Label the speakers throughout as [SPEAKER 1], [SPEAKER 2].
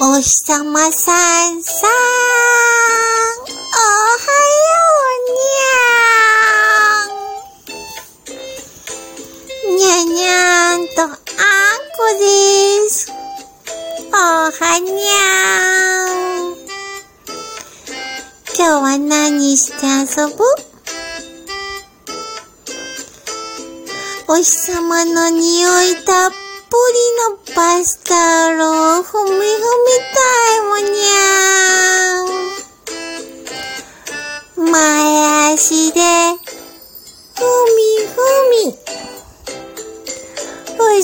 [SPEAKER 1] お日さまさんさん、おはようにゃん。にゃにゃんとあんこです。おはにゃん。今日は何して遊ぶお日様の匂いたっぷりのバスタオルをふみふ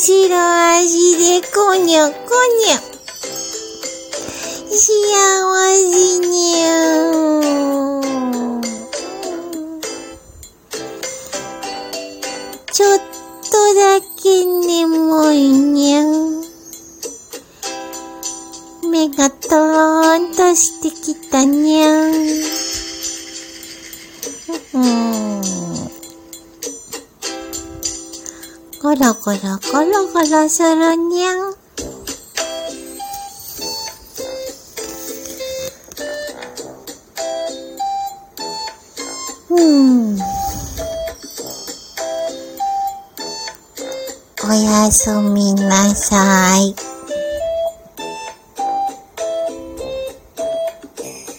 [SPEAKER 1] 後ろ足でこにょこにょ。幸せにゅちょっとだけ眠いにゃ。目がとろーんとしてきたにゃ。ん。ゴロゴロゴロゴロするにゃん。うん。おやすみなさい。